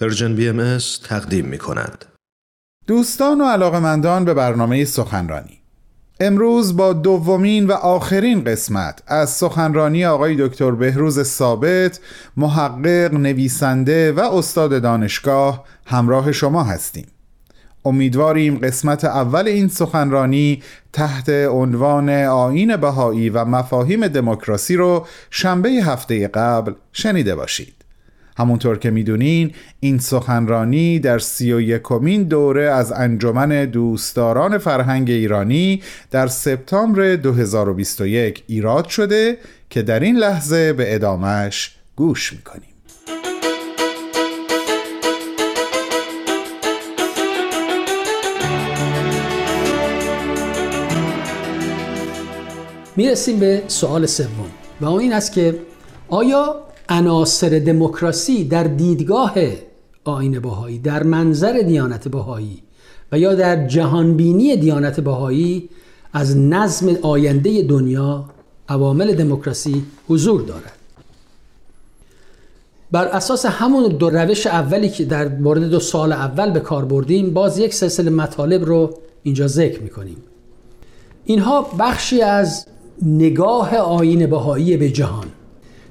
پرژن بی ام تقدیم می کند. دوستان و علاقمندان به برنامه سخنرانی. امروز با دومین و آخرین قسمت از سخنرانی آقای دکتر بهروز ثابت محقق، نویسنده و استاد دانشگاه همراه شما هستیم. امیدواریم قسمت اول این سخنرانی تحت عنوان آین بهایی و مفاهیم دموکراسی رو شنبه هفته قبل شنیده باشید. همونطور که می‌دونین این سخنرانی در سی و یکمین دوره از انجمن دوستداران فرهنگ ایرانی در سپتامبر 2021 ایراد شده که در این لحظه به ادامش گوش می‌کنیم. می‌رسیم به سوال سوم و اون این است که آیا عناصر دموکراسی در دیدگاه آین بهایی در منظر دیانت بهایی و یا در جهانبینی دیانت بهایی از نظم آینده دنیا عوامل دموکراسی حضور دارد. بر اساس همون دو روش اولی که در مورد دو سال اول به کار بردیم باز یک سلسله مطالب رو اینجا ذکر می‌کنیم. اینها بخشی از نگاه آین بهایی به جهان.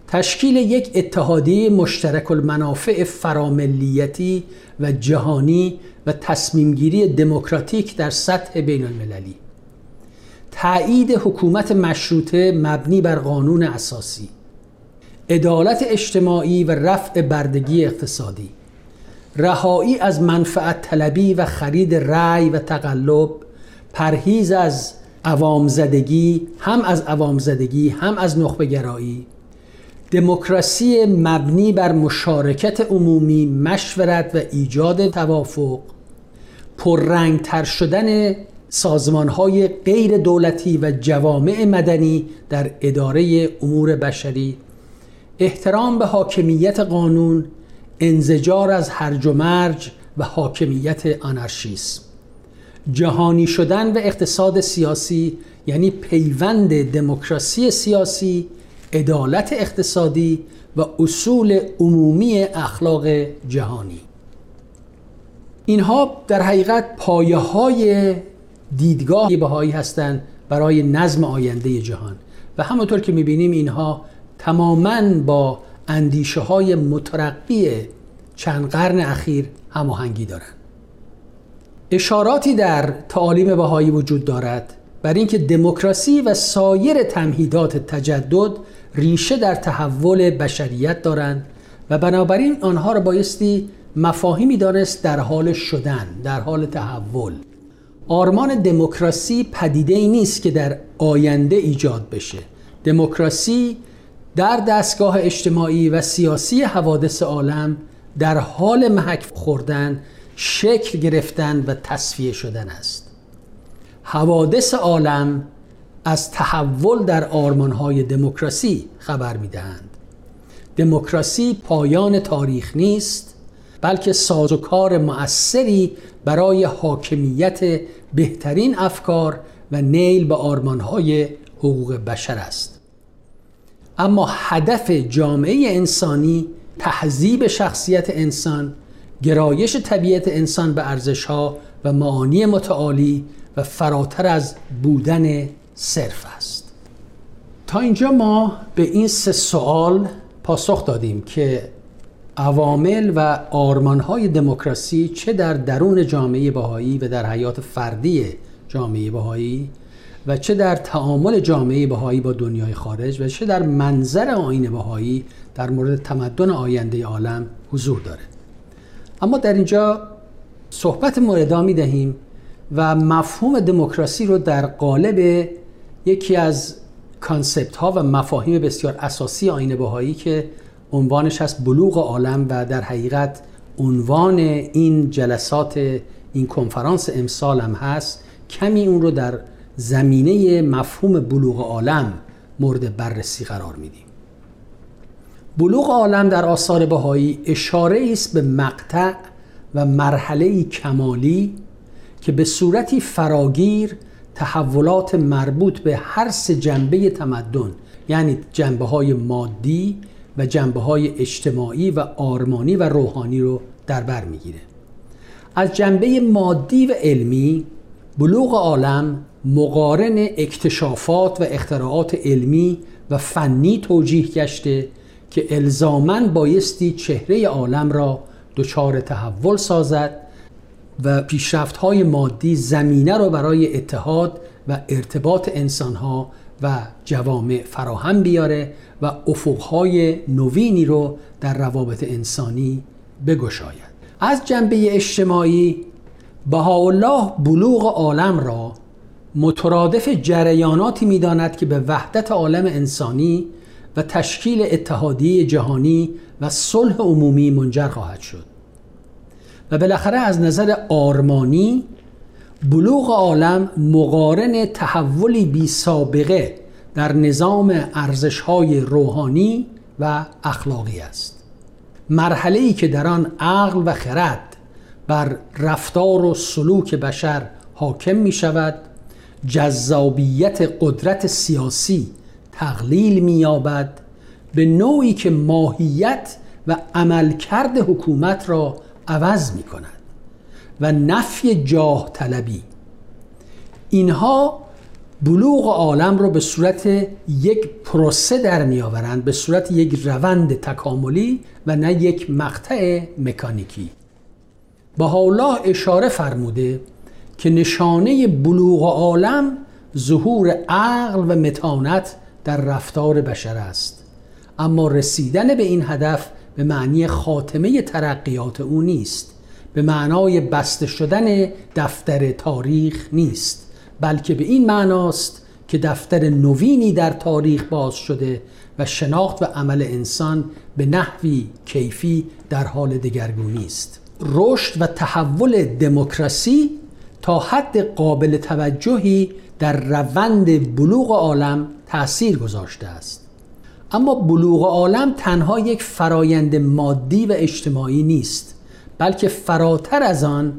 تشکیل یک اتحادیه مشترک المنافع فراملیتی و جهانی و تصمیمگیری دموکراتیک در سطح بین المللی تایید حکومت مشروطه مبنی بر قانون اساسی. عدالت اجتماعی و رفع بردگی اقتصادی. رهایی از منفعت طلبی و خرید رأی و تقلب. پرهیز از عوام زدگی هم از عوام زدگی هم از نخبه گرایی دموکراسی مبنی بر مشارکت عمومی مشورت و ایجاد توافق. پررنگتر شدن سازمان های غیر دولتی و جوامع مدنی در اداره امور بشری. احترام به حاکمیت قانون انزجار از هرج و مرج و حاکمیت آنارشیسم. جهانی شدن و اقتصاد سیاسی یعنی پیوند دموکراسی سیاسی عدالت اقتصادی و اصول عمومی اخلاق جهانی. اینها در حقیقت پایه های دیدگاه بهایی هستند برای نظم آینده جهان و همونطور که می‌بینیم اینها تماما با اندیشه های مترقی چند قرن اخیر هماهنگی دارند. اشاراتی در تعالیم بهایی وجود دارد بر اینکه دموکراسی و سایر تمهیدات تجدد ریشه در تحول بشریت دارند و بنابراین آنها را بایستی مفاهیمی دانست در حال شدن در حال تحول. آرمان دموکراسی پدیده ای نیست که در آینده ایجاد بشه. دموکراسی در دستگاه اجتماعی و سیاسی حوادث عالم در حال محک خوردن شکل گرفتن و تصفیه شدن است. حوادث عالم از تحول در آرمانهای دموکراسی خبر می‌دهند. دموکراسی پایان تاریخ نیست بلکه سازوکار مؤثری برای حاکمیت بهترین افکار و نیل به آرمانهای حقوق بشر است. اما هدف جامعه انسانی تهذیب شخصیت انسان گرایش طبیعت انسان به ارزشها و معانی متعالی و فراتر از بودن صرف است. تا اینجا ما به این سه سوال پاسخ دادیم که عوامل و آرمانهای دموکراسی چه در درون جامعه بهایی و در حیات فردی جامعه بهایی و چه در تعامل جامعه بهایی با دنیای خارج و چه در منظر آین بهایی در مورد تمدن آینده عالم حضور داره. اما در اینجا صحبت موردا می دهیم و مفهوم دموکراسی رو در قالب یکی از کانسپت ها و مفاهیم بسیار اساسی آین بهایی که عنوانش هست بلوغ عالم و در حقیقت عنوان این جلسات این کنفرانس امسال هم هست کمی اون رو در زمینه مفهوم بلوغ عالم مورد بررسی قرار میدیم. بلوغ عالم در آثار بهایی اشاره است به مقطع و مرحله کمالی که به صورتی فراگیر تحولات مربوط به هر سه جنبه تمدن یعنی جنبه های مادی و جنبه های اجتماعی و آرمانی و روحانی رو در بر می‌گیره. از جنبه مادی و علمی بلوغ عالم مقارن اکتشافات و اختراعات علمی و فنی توجیه گشته که الزامن بایستی چهره عالم را دچار تحول سازد و پیشرفت های مادی زمینه را برای اتحاد و ارتباط انسان ها و جوامع فراهم بیاره و افقهای نوینی رو در روابط انسانی بگشاید. از جنبه اجتماعی بهاءالله بلوغ عالم را مترادف جریاناتی می‌داند که به وحدت عالم انسانی و تشکیل اتحادیه جهانی و صلح عمومی منجر خواهد شد. و بالاخره از نظر آرمانی بلوغ عالم مقارن تحولی بی سابقه در نظام ارزشهای روحانی و اخلاقی است. مرحله ای که در آن عقل و خرد بر رفتار و سلوک بشر حاکم می شود جذابیت قدرت سیاسی تقلیل می یابد به نوعی که ماهیت و عملکرد حکومت را عوض می کند و نفی جاه طلبی. اینها بلوغ عالم رو به صورت یک پروسه در میآورند به صورت یک روند تکاملی و نه یک مقطع مکانیکی. الله اشاره فرموده که نشانه بلوغ عالم ظهور عقل و متانت در رفتار بشر است. اما رسیدن به این هدف به معنی خاتمه ترقیات او نیست. به معنای بسته شدن دفتر تاریخ نیست. بلکه به این معناست که دفتر نوینی در تاریخ باز شده و شناخت و عمل انسان به نحوی کیفی در حال دگرگونی است. رشد و تحول دموکراسی تا حد قابل توجهی در روند بلوغ عالم تأثیر گذاشته است. اما بلوغ عالم تنها یک فرایند مادی و اجتماعی نیست بلکه فراتر از آن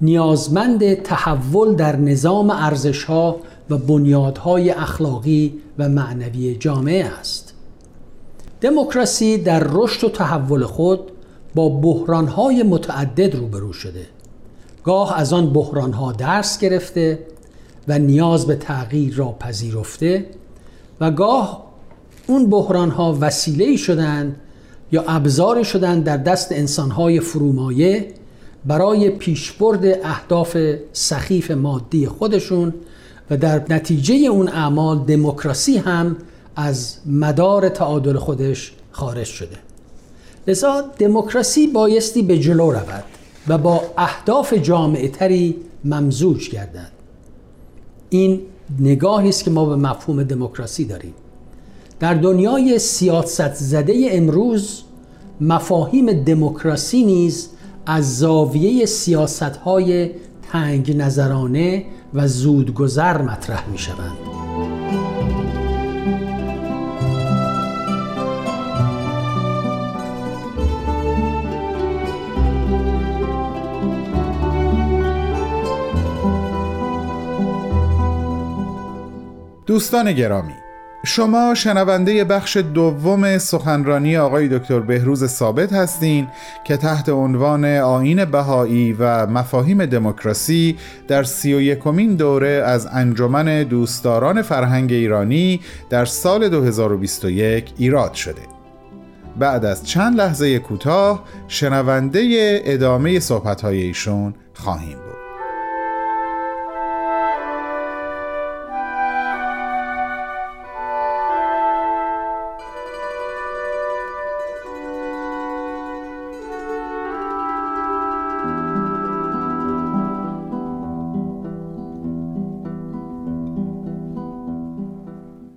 نیازمند تحول در نظام ارزشها و بنیادهای اخلاقی و معنوی جامعه است. دموکراسی در رشد و تحول خود با بحرانهای متعدد روبرو شده. گاه از آن بحرانها درس گرفته و نیاز به تغییر را پذیرفته و گاه اون بحرانها وسیله شدند یا ابزاری شدند در دست انسانهای فرومایه برای پیشبرد اهداف سخیف مادی خودشون و در نتیجه اون اعمال دموکراسی هم از مدار تعادل خودش خارج شده. لذا دموکراسی بایستی به جلو رود و با اهداف جامعه تری ممزوج گردد. این نگاهی است که ما به مفهوم دموکراسی داریم. در دنیای سیاست زده امروز مفاهیم دموکراسی نیز از زاویه سیاست های تنگ نظرانه و زودگذر مطرح می شوند. دوستان گرامی شما شنونده بخش دوم سخنرانی آقای دکتر بهروز ثابت هستین که تحت عنوان آین بهایی و مفاهیم دموکراسی در سی و یکمین دوره از انجمن دوستداران فرهنگ ایرانی در سال 2021 ایراد شده. بعد از چند لحظه کوتاه شنونده ادامه صحبت‌های ایشون خواهیم.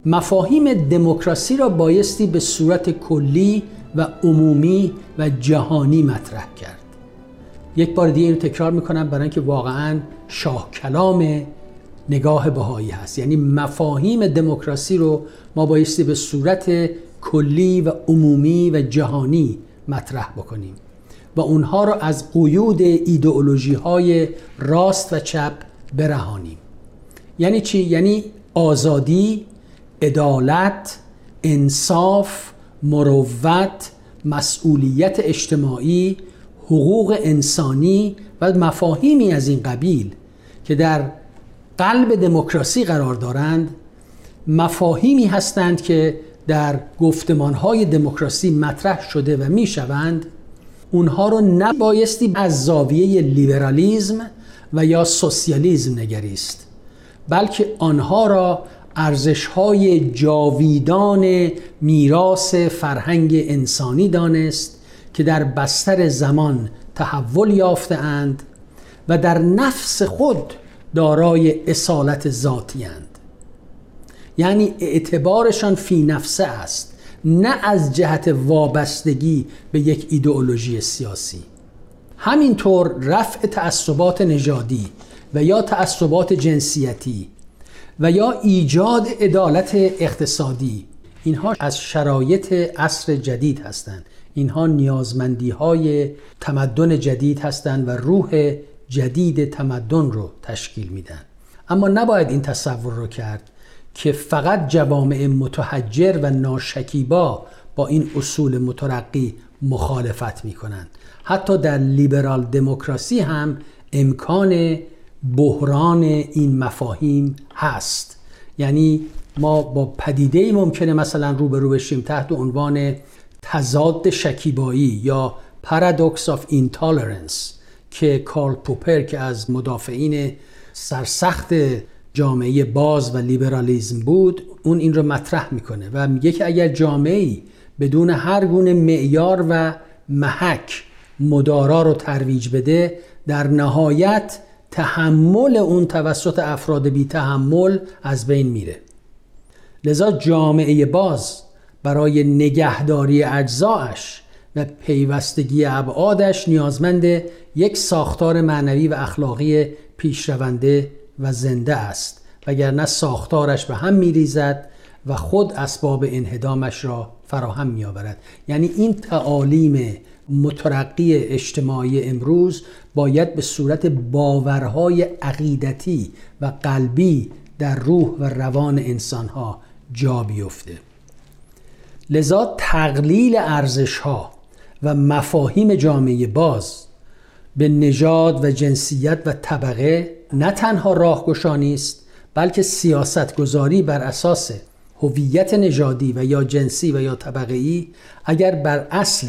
مفاهیم دموکراسی را بایستی به صورت کلی و عمومی و جهانی مطرح کرد. یک بار دیگه اینو تکرار می‌کنم برای اینکه واقعا شاه کلام نگاه بهایی هست. یعنی مفاهیم دموکراسی رو ما بایستی به صورت کلی و عمومی و جهانی مطرح بکنیم و اونها رو از قیود ایدئولوژی های راست و چپ برهانیم. یعنی چی؟ یعنی آزادی عدالت انصاف مروت مسئولیت اجتماعی حقوق انسانی و مفاهیمی از این قبیل که در قلب دموکراسی قرار دارند مفاهیمی هستند که در گفتمانهای دموکراسی مطرح شده و می‌شوند. اونها رو نبایستی از زاویه لیبرالیزم و یا سوسیالیزم نگریست بلکه آنها را ارزشهای جاویدان میراث فرهنگ انسانی دانست که در بستر زمان تحول یافتهاند و در نفس خود دارای اصالت ذاتی اند. یعنی اعتبارشان فی نفسه است نه از جهت وابستگی به یک ایدئولوژی سیاسی همینطور رفع تعصبات نژادی و یا تعصبات جنسیتی و یا ایجاد عدالت اقتصادی. اینها از شرایط عصر جدید هستند. اینها نیازمندی های تمدن جدید هستند و روح جدید تمدن رو تشکیل میدن. اما نباید این تصور رو کرد که فقط جوامع متحجر و ناشکیبا با این اصول مترقی مخالفت می کنند حتی در لیبرال دموکراسی هم امکان بحران این مفاهیم هست. یعنی ما با پدیده ممکنه مثلا روبرو بشیم تحت عنوان تضاد شکیبایی یا paradox of intolerance که کارل پوپر که از مدافعین سرسخت جامعه باز و لیبرالیزم بود اون این رو مطرح می‌کنه و میگه که اگر جامعه بدون هر گونه معیار و محک مدارا رو ترویج بده در نهایت تحمل اون توسط افراد بی تحمل از بین میره. لذا جامعه باز برای نگهداری اجزایش و پیوستگی ابعادش نیازمند یک ساختار معنوی و اخلاقی پیشرونده و زنده است وگرنه ساختارش به هم میریزد و خود اسباب انهدامش را فراهم می آورد یعنی این تعالیم مترقی اجتماعی امروز باید به صورت باورهای عقیدتی و قلبی در روح و روان انسانها جا بیفته. لذا تقلیل ارزشها و مفاهیم جامعه باز به نژاد و جنسیت و طبقه نه تنها راهگشانی است بلکه سیاست گذاری بر اساس هویت نژادی و یا جنسی و یا طبقه ای اگر بر اصل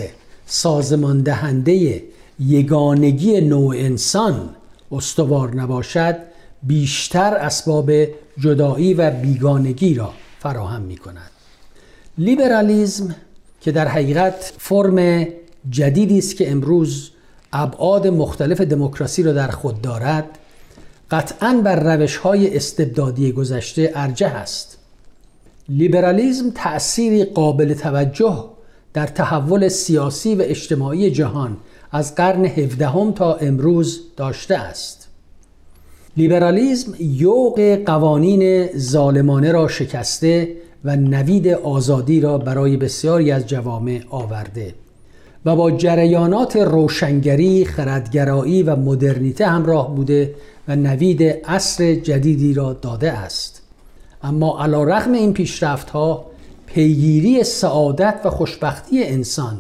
سازمان دهنده یگانگی نوع انسان استوار نباشد بیشتر اسباب جدایی و بیگانگی را فراهم می کند لیبرالیزم که در حقیقت فرم جدیدی است که امروز ابعاد مختلف دموکراسی را در خود دارد قطعا بر روش های استبدادی گذشته ارجه است. لیبرالیزم تأثیری قابل توجه در تحول سیاسی و اجتماعی جهان از قرن هفدهم تا امروز داشته است. لیبرالیزم یوق قوانین ظالمانه را شکسته و نوید آزادی را برای بسیاری از جوامع آورده و با جریانات روشنگری، خردگرایی و مدرنیته همراه بوده و نوید عصر جدیدی را داده است. اما علا رغم این پیشرفت ها پیگیری سعادت و خوشبختی انسان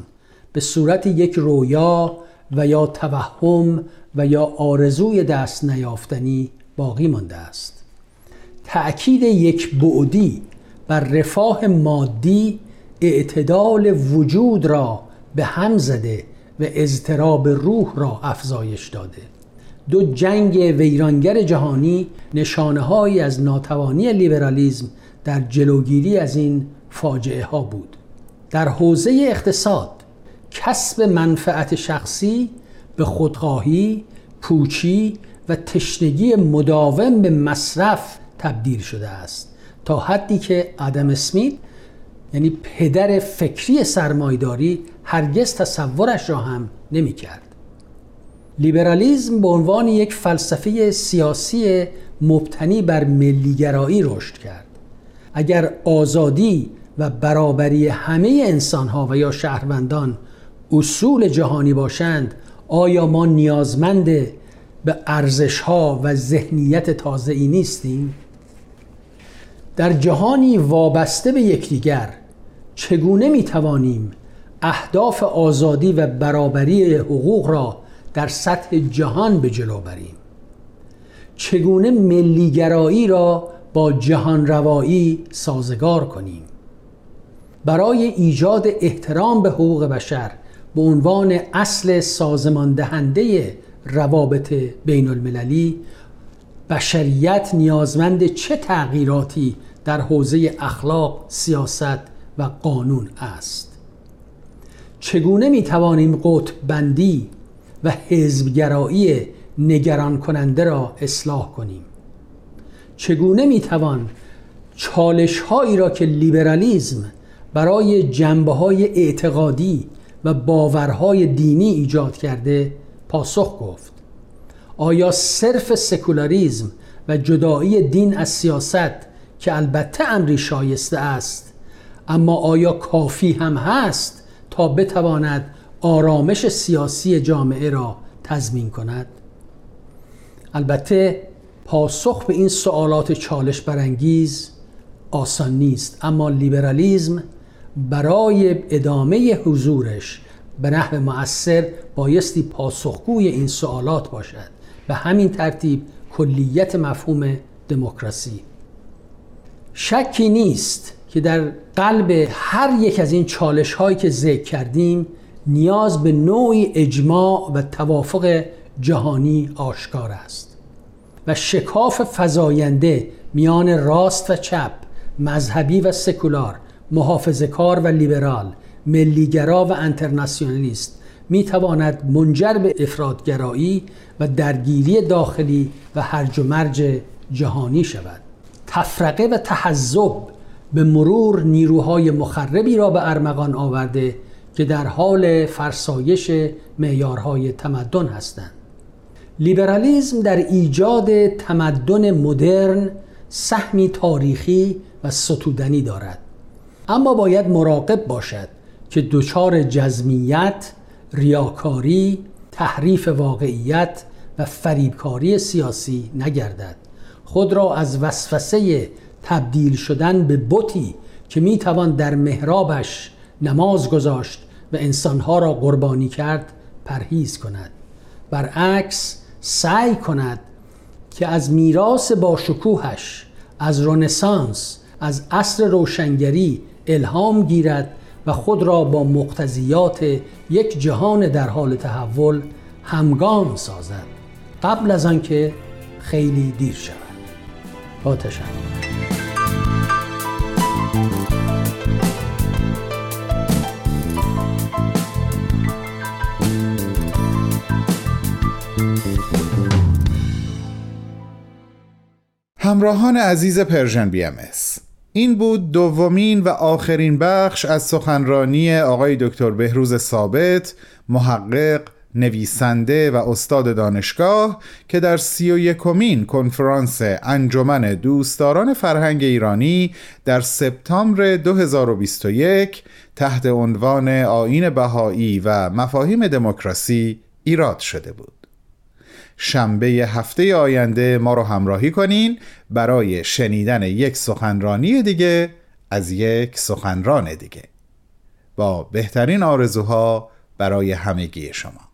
به صورت یک رویا و یا توهم و یا آرزوی دست نیافتنی باقی مانده است. تأکید یک بعدی بر رفاه مادی اعتدال وجود را به هم زده و اضطراب روح را افزایش داده. دو جنگ ویرانگر جهانی نشانه از ناتوانی لیبرالیزم در جلوگیری از این فاجعه ها بود در حوزه اقتصاد کسب منفعت شخصی به خودخواهی، پوچی و تشنگی مداوم به مصرف تبدیل شده است تا حدی که آدم اسمیت یعنی پدر فکری سرمایداری هرگز تصورش را هم نمی کرد. لیبرالیزم به عنوان یک فلسفه سیاسی مبتنی بر ملیگرایی رشد کرد. اگر آزادی و برابری همه انسانها و یا شهروندان اصول جهانی باشند آیا ما نیازمند به ارزشها و ذهنیت تازه ای نیستیم؟ در جهانی وابسته به یکدیگر چگونه می توانیم اهداف آزادی و برابری حقوق را در سطح جهان به جلو بریم چگونه ملیگرایی را با جهان روایی سازگار کنیم برای ایجاد احترام به حقوق بشر به عنوان اصل سازمان دهنده روابط بین المللی بشریت نیازمند چه تغییراتی در حوزه اخلاق، سیاست و قانون است؟ چگونه می توانیم قطب بندی و حزبگرایی نگران کننده را اصلاح کنیم؟ چگونه می توان چالش هایی را که لیبرالیزم برای جنبه های اعتقادی و باورهای دینی ایجاد کرده پاسخ گفت. آیا صرف سکولاریزم و جدایی دین از سیاست که البته امری شایسته است اما آیا کافی هم هست تا بتواند آرامش سیاسی جامعه را تضمین کند؟ البته پاسخ به این سوالات چالش برانگیز آسان نیست اما لیبرالیزم برای ادامه حضورش به نحو مؤثر بایستی پاسخگوی این سوالات باشد. به همین ترتیب کلیت مفهوم دموکراسی. شکی نیست که در قلب هر یک از این چالش هایی که ذکر کردیم نیاز به نوعی اجماع و توافق جهانی آشکار است و شکاف فزاینده میان راست و چپ مذهبی و سکولار محافظه کار و لیبرال ملیگرا و انترناسیونالیست می تواند منجر به افرادگرایی و درگیری داخلی و هرج و مرج جهانی شود. تفرقه و تحزب به مرور نیروهای مخربی را به ارمغان آورده که در حال فرسایش معیارهای تمدن هستند. لیبرالیزم در ایجاد تمدن مدرن سهمی تاریخی و ستودنی دارد. اما باید مراقب باشد که دچار جزمیت، ریاکاری، تحریف واقعیت و فریبکاری سیاسی نگردد. خود را از وسوسه تبدیل شدن به بتی که می‌توان در محرابش نماز گذاشت و انسانها را قربانی کرد پرهیز کند. برعکس سعی کند که از میراث باشکوهش از رنسانس از عصر روشنگری الهام گیرد و خود را با مقتضیات یک جهان در حال تحول همگام سازد. قبل از آنکه خیلی دیر شود. با تشکر. همراهان عزیز Persian BM این بود دومین و آخرین بخش از سخنرانی آقای دکتر بهروز ثابت محقق نویسنده و استاد دانشگاه که در سی و یکمین کنفرانس انجمن دوستداران فرهنگ ایرانی در سپتامبر 2021 تحت عنوان آیین بهایی و مفاهیم دموکراسی ایراد شده بود. شنبه هفته آینده ما رو همراهی کنین برای شنیدن یک سخنرانی دیگه از یک سخنران دیگه. با بهترین آرزوها برای همگی شما.